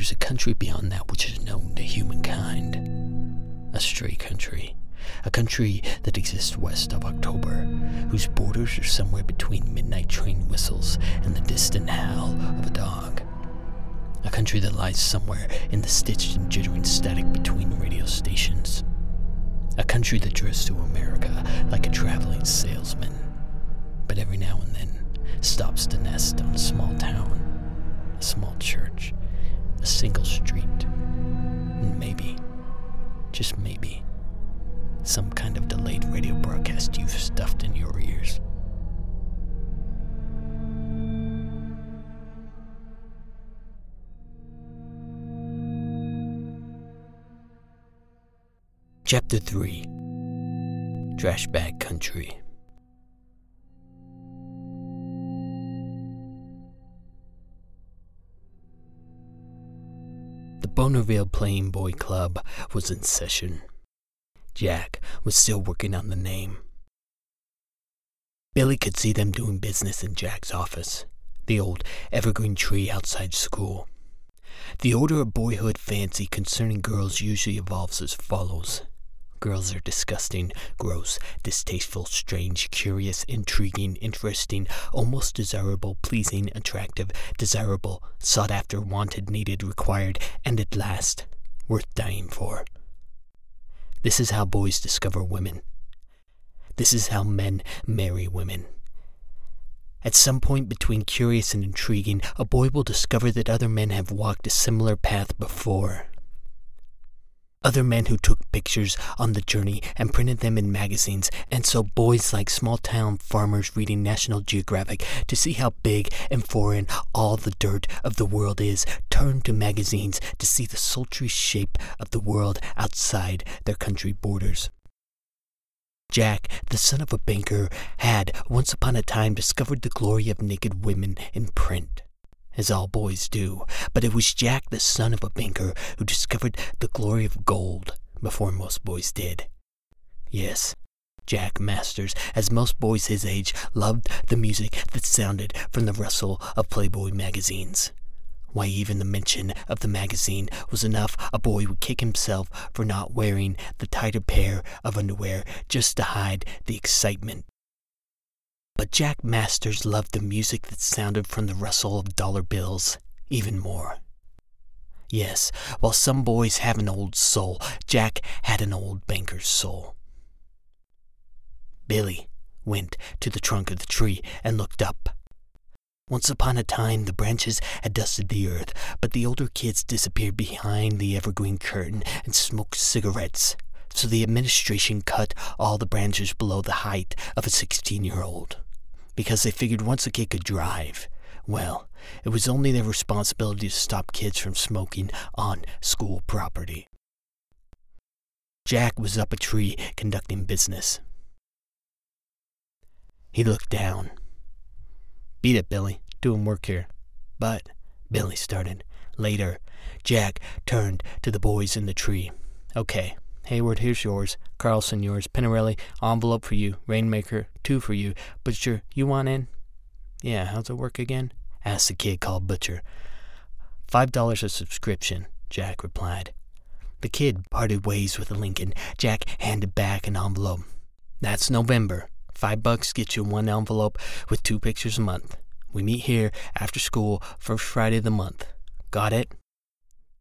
there's a country beyond that which is known to humankind. A stray country. A country that exists west of October, whose borders are somewhere between midnight train whistles and the distant howl of a dog. A country that lies somewhere in the stitched and jittering static between radio stations. A country that drifts to America like a traveling salesman, but every now and then stops to nest on a small town, a small church, single street, and maybe, just maybe, some kind of delayed radio broadcast you've stuffed in your ears. Chapter 3 Trash Bag Country The Bonneville Playing Boy Club was in session. Jack was still working on the name. Billy could see them doing business in Jack's office, the old evergreen tree outside school. The order of boyhood fancy concerning girls usually evolves as follows. Girls are disgusting, gross, distasteful, strange, curious, intriguing, interesting, almost desirable, pleasing, attractive, desirable, sought after, wanted, needed, required, and at last, worth dying for. This is how boys discover women. This is how men marry women. At some point between curious and intriguing, a boy will discover that other men have walked a similar path before. Other men who took pictures on the journey and printed them in magazines, and so boys like small town farmers reading National Geographic to see how big and foreign all the dirt of the world is turned to magazines to see the sultry shape of the world outside their country borders. Jack, the son of a banker, had once upon a time discovered the glory of naked women in print, as all boys do, but it was Jack, the son of a banker, who discovered the glory of gold before most boys did. Yes, Jack Masters, as most boys his age, loved the music that sounded from the rustle of Playboy magazines. Why, even the mention of the magazine was enough a boy would kick himself for not wearing the tighter pair of underwear just to hide the excitement. But Jack Masters loved the music that sounded from the rustle of dollar bills even more. Yes, while some boys have an old soul, Jack had an old banker's soul. Billy went to the trunk of the tree and looked up. Once upon a time, the branches had dusted the earth, but the older kids disappeared behind the evergreen curtain and smoked cigarettes. So the administration cut all the branches below the height of a 16 year old. Because they figured once a kid could drive, well, it was only their responsibility to stop kids from smoking on school property. Jack was up a tree conducting business. He looked down. Beat it, Billy. Doing work here. But, Billy started. Later, Jack turned to the boys in the tree. Okay, Hayward, here's yours. Carlson, yours. Pinarelli, envelope for you. Rainmaker, two for you. Butcher, you want in? Yeah, how's it work again? asked the kid called Butcher. Five dollars a subscription, Jack replied. The kid parted ways with Lincoln. Jack handed back an envelope. That's November. Five bucks gets you one envelope with two pictures a month. We meet here after school first Friday of the month. Got it?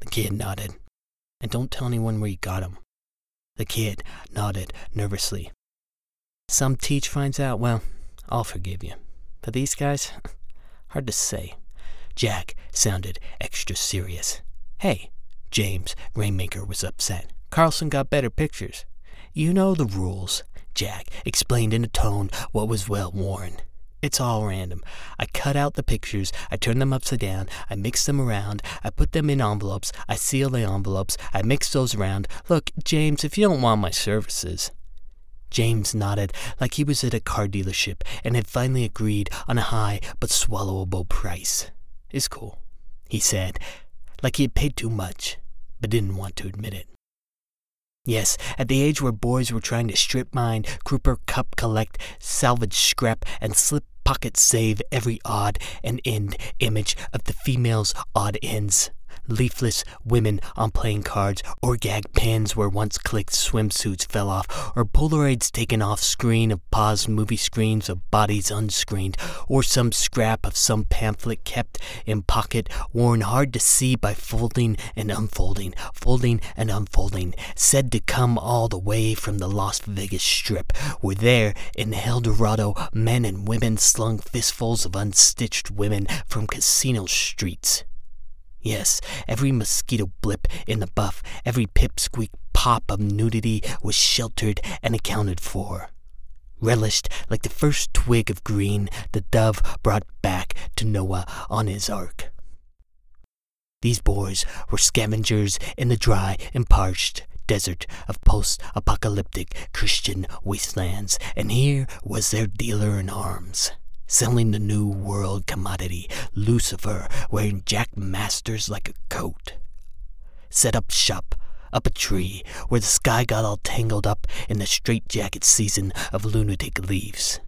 The kid nodded. And don't tell anyone where you got 'em. The kid nodded nervously. Some teach finds out, well, I'll forgive you. But these guys, hard to say. Jack sounded extra serious. Hey, James, Rainmaker was upset. Carlson got better pictures. You know the rules. Jack explained in a tone what was well worn. It's all random. I cut out the pictures, I turn them upside down, I mix them around, I put them in envelopes, I seal the envelopes, I mix those around. Look, James, if you don't want my services. James nodded like he was at a car dealership and had finally agreed on a high but swallowable price. It's cool, he said, like he had paid too much, but didn't want to admit it. Yes, at the age where boys were trying to strip mine, Cooper cup collect, salvage scrap, and slip pocket save every odd and end image of the female's odd ends. Leafless women on playing cards, or gag pins where once clicked swimsuits fell off, or Polaroids taken off screen of paused movie screens of bodies unscreened, or some scrap of some pamphlet kept in pocket, worn hard to see by folding and unfolding, folding and unfolding, said to come all the way from the Las Vegas Strip, where there in El Dorado men and women slung fistfuls of unstitched women from casino streets. Yes, every mosquito blip in the buff, every pipsqueak pop of nudity was sheltered and accounted for. Relished like the first twig of green the dove brought back to Noah on his ark. These boys were scavengers in the dry and parched desert of post apocalyptic Christian wastelands, and here was their dealer in arms selling the new world commodity, Lucifer, wearing Jack Masters like a coat. Set up shop up a tree where the sky got all tangled up in the straitjacket season of lunatic leaves.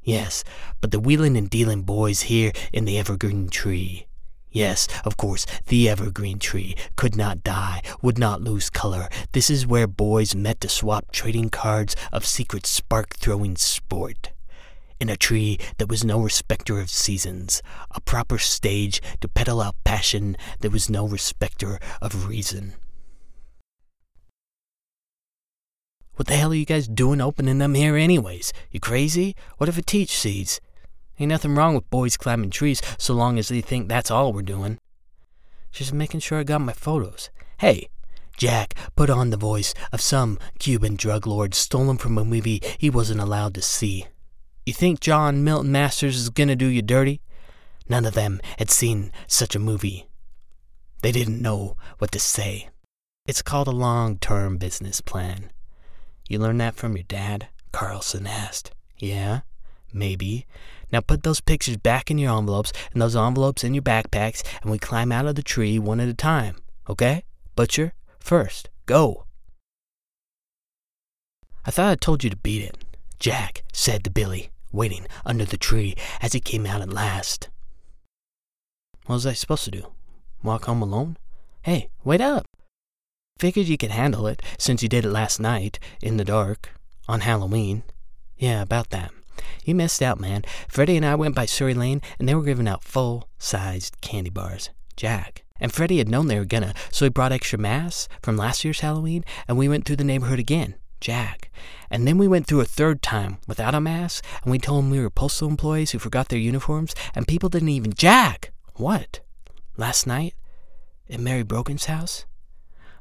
Yes, but the wheeling and dealing boys here in the evergreen tree. Yes, of course, the evergreen tree could not die, would not lose color. This is where boys met to swap trading cards of secret spark throwing sport in a tree that was no respecter of seasons, a proper stage to peddle out passion that was no respecter of reason. What the hell are you guys doing opening them here, anyways? You crazy? What if a teach sees? Ain't nothing wrong with boys climbing trees so long as they think that's all we're doing. Just making sure I got my photos. Hey, Jack put on the voice of some Cuban drug lord stolen from a movie he wasn't allowed to see. You think John Milton Masters is gonna do you dirty? None of them had seen such a movie. They didn't know what to say. It's called a long term business plan. You learned that from your dad? Carlson asked. Yeah, maybe. Now put those pictures back in your envelopes and those envelopes in your backpacks, and we climb out of the tree one at a time, okay? Butcher, first, go. I thought I told you to beat it, Jack said to Billy waiting under the tree as he came out at last. What was I supposed to do? Walk home alone? Hey, wait up! Figured you could handle it since you did it last night, in the dark, on Halloween. Yeah, about that. You missed out, man. Freddie and I went by Surrey Lane and they were giving out full sized candy bars. Jack. And Freddie had known they were gonna, so he brought extra masks from last year's Halloween and we went through the neighborhood again. Jack. And then we went through a third time without a mask, and we told them we were postal employees who forgot their uniforms, and people didn't even. Jack! What? Last night? At Mary Brogan's house?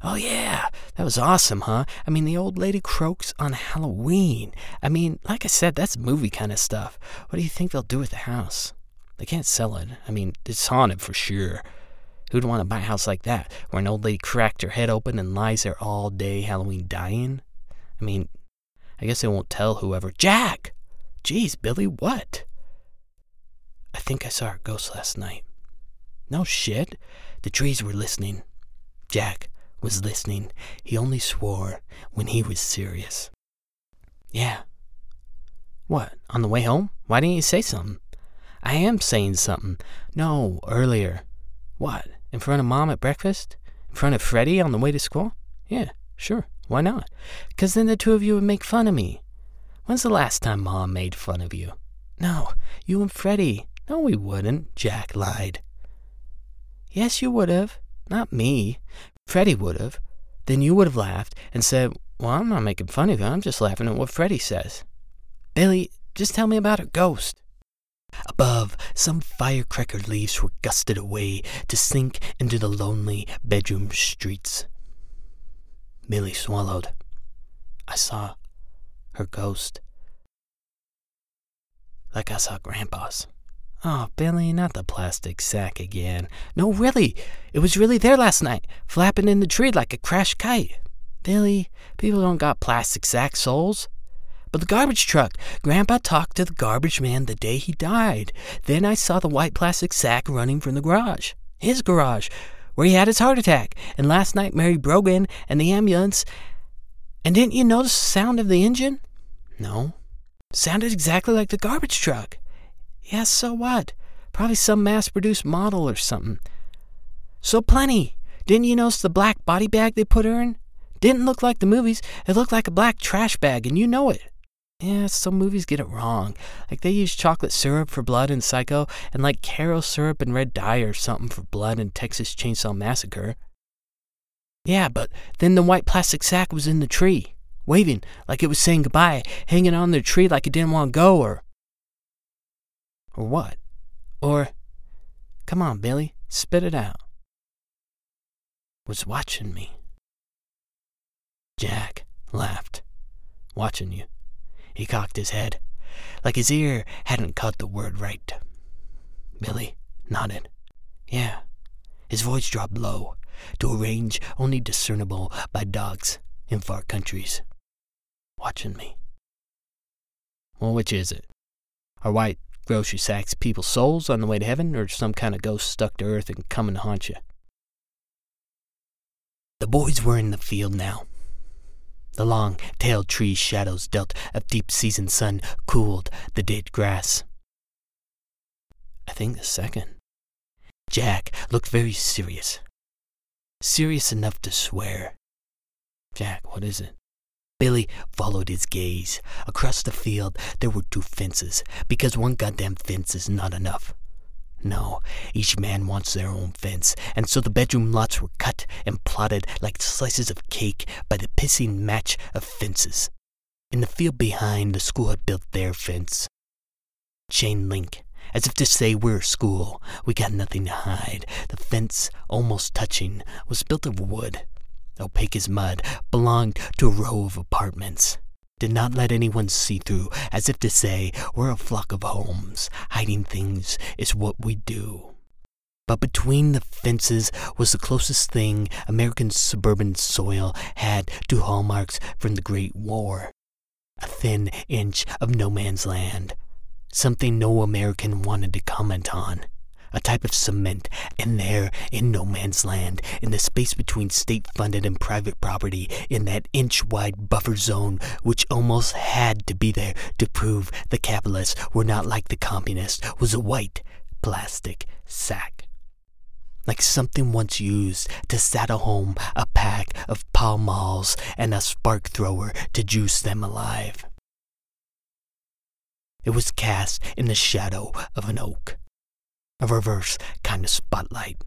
Oh, yeah, that was awesome, huh? I mean, the old lady croaks on Halloween. I mean, like I said, that's movie kind of stuff. What do you think they'll do with the house? They can't sell it. I mean, it's haunted for sure. Who'd want to buy a house like that, where an old lady cracked her head open and lies there all day Halloween dying? I mean, I guess they won't tell whoever. Jack! Jeez, Billy, what? I think I saw a ghost last night. No shit. The trees were listening. Jack was listening. He only swore when he was serious. Yeah. What, on the way home? Why didn't you say something? I am saying something. No, earlier. What, in front of Mom at breakfast? In front of Freddie on the way to school? Yeah, sure. Why not? Because then the two of you would make fun of me. When's the last time Mom made fun of you? No, you and Freddie. No, we wouldn't, Jack lied. Yes, you would have. Not me. Freddie would have. Then you would have laughed and said, Well, I'm not making fun of you. I'm just laughing at what Freddie says. Billy, just tell me about a ghost. Above, some firecracker leaves were gusted away to sink into the lonely bedroom streets. Billy swallowed. I saw her ghost. Like I saw Grandpa's. Oh, Billy, not the plastic sack again. No, really. It was really there last night, flapping in the tree like a crashed kite. Billy, people don't got plastic sack souls. But the garbage truck. Grandpa talked to the garbage man the day he died. Then I saw the white plastic sack running from the garage. His garage, where he had his heart attack, and last night Mary Brogan and the ambulance. And didn't you notice the sound of the engine? No. Sounded exactly like the garbage truck. Yes, so what? Probably some mass produced model or something. So plenty. Didn't you notice the black body bag they put her in? Didn't look like the movies. It looked like a black trash bag, and you know it. Yeah, some movies get it wrong. Like they use chocolate syrup for blood in Psycho, and like Karo syrup and red dye or something for blood in Texas Chainsaw Massacre. Yeah, but then the white plastic sack was in the tree, waving like it was saying goodbye, hanging on the tree like it didn't want to go, or. Or what? Or. Come on, Billy, spit it out. Was watching me. Jack laughed, watching you. He cocked his head, like his ear hadn't caught the word right. Billy nodded. Yeah. His voice dropped low, to a range only discernible by dogs in far countries. Watching me. Well, which is it? Are white grocery sacks people's souls on the way to heaven, or some kind of ghost stuck to earth and coming to haunt you? The boys were in the field now, the long tailed tree shadows dealt a deep season sun cooled the dead grass. I think the second. Jack looked very serious. Serious enough to swear. Jack, what is it? Billy followed his gaze. Across the field, there were two fences, because one goddamn fence is not enough. No, each man wants their own fence, and so the bedroom lots were cut and plotted like slices of cake by the pissing match of fences. In the field behind, the school had built their fence. Chain link, as if to say we're a school, we got nothing to hide. The fence, almost touching, was built of wood. Opaque as mud, belonged to a row of apartments did not let anyone see through, as if to say, We're a flock of homes. Hiding things is what we do. But between the fences was the closest thing American suburban soil had to hallmarks from the Great War. A thin inch of no man's land. Something no American wanted to comment on a type of cement, and there, in no man's land, in the space between state funded and private property, in that inch wide buffer zone, which almost had to be there to prove the capitalists were not like the communists, was a white plastic sack. Like something once used to saddle home a pack of Pall Malls and a spark thrower to juice them alive. It was cast in the shadow of an oak a reverse kind of spotlight.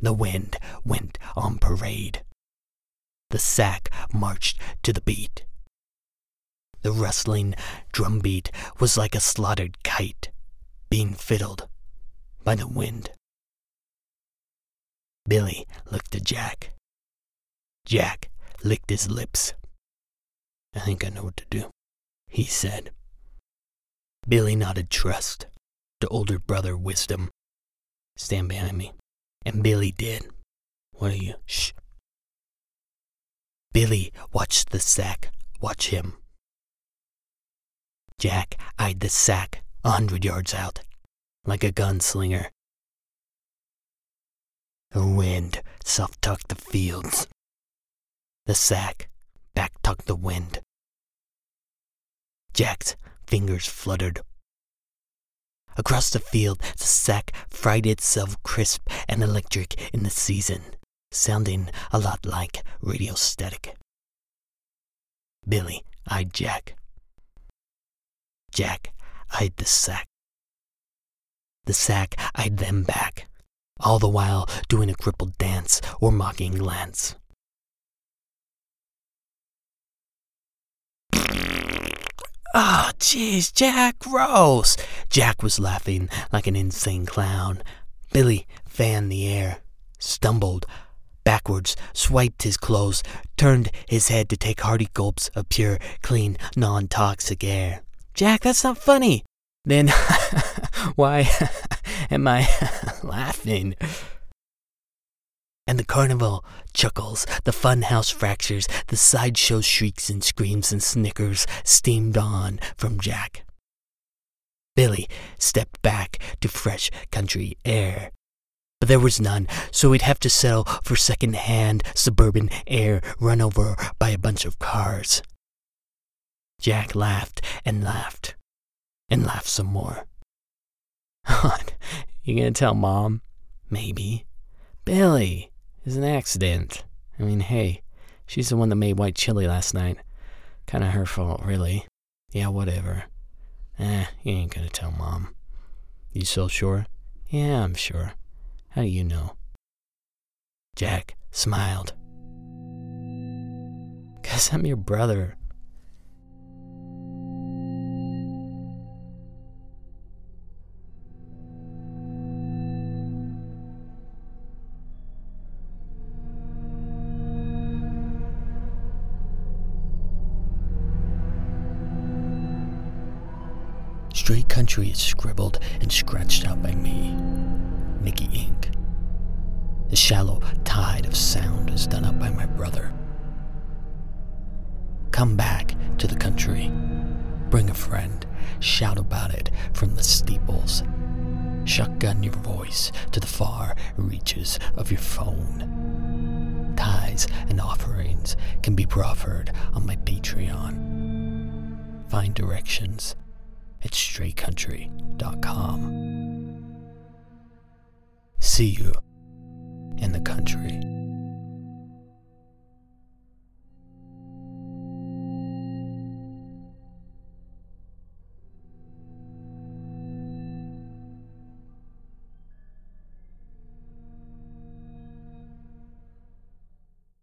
The wind went on parade. The sack marched to the beat. The rustling drumbeat was like a slaughtered kite being fiddled by the wind. Billy looked at Jack. Jack licked his lips. I think I know what to do, he said. Billy nodded trust to older brother wisdom. Stand behind me. And Billy did. What are you? Shh. Billy watched the sack watch him. Jack eyed the sack a hundred yards out, like a gunslinger. The wind soft tucked the fields. The sack back tucked the wind. Jack's fingers fluttered Across the field, the sack fried itself crisp and electric in the season, sounding a lot like radio static. Billy eyed Jack. Jack eyed the sack. The sack eyed them back, all the while doing a crippled dance or mocking glance. Oh, jeez, Jack, gross. Jack was laughing like an insane clown. Billy fanned the air, stumbled backwards, swiped his clothes, turned his head to take hearty gulps of pure, clean, non toxic air. Jack, that's not funny. Then, why am I laughing? And the carnival chuckles, the funhouse fractures, the sideshow shrieks and screams and snickers steamed on from Jack. Billy stepped back to fresh country air. But there was none, so he'd have to settle for second-hand suburban air run over by a bunch of cars. Jack laughed and laughed and laughed some more. What? You gonna tell Mom? Maybe. Billy is an accident. I mean, hey, she's the one that made white chili last night. Kinda her fault, really. Yeah, whatever. Eh, you ain't gonna tell Mom. You so sure? Yeah, I'm sure. How do you know? Jack smiled. Cause I'm your brother. Stray Country is scribbled and scratched out by me, Nicky Ink. The shallow tide of sound is done up by my brother. Come back to the country. Bring a friend. Shout about it from the steeples. Shotgun your voice to the far reaches of your phone. Tithes and offerings can be proffered on my Patreon. Find directions at straycountry.com. See you in the country.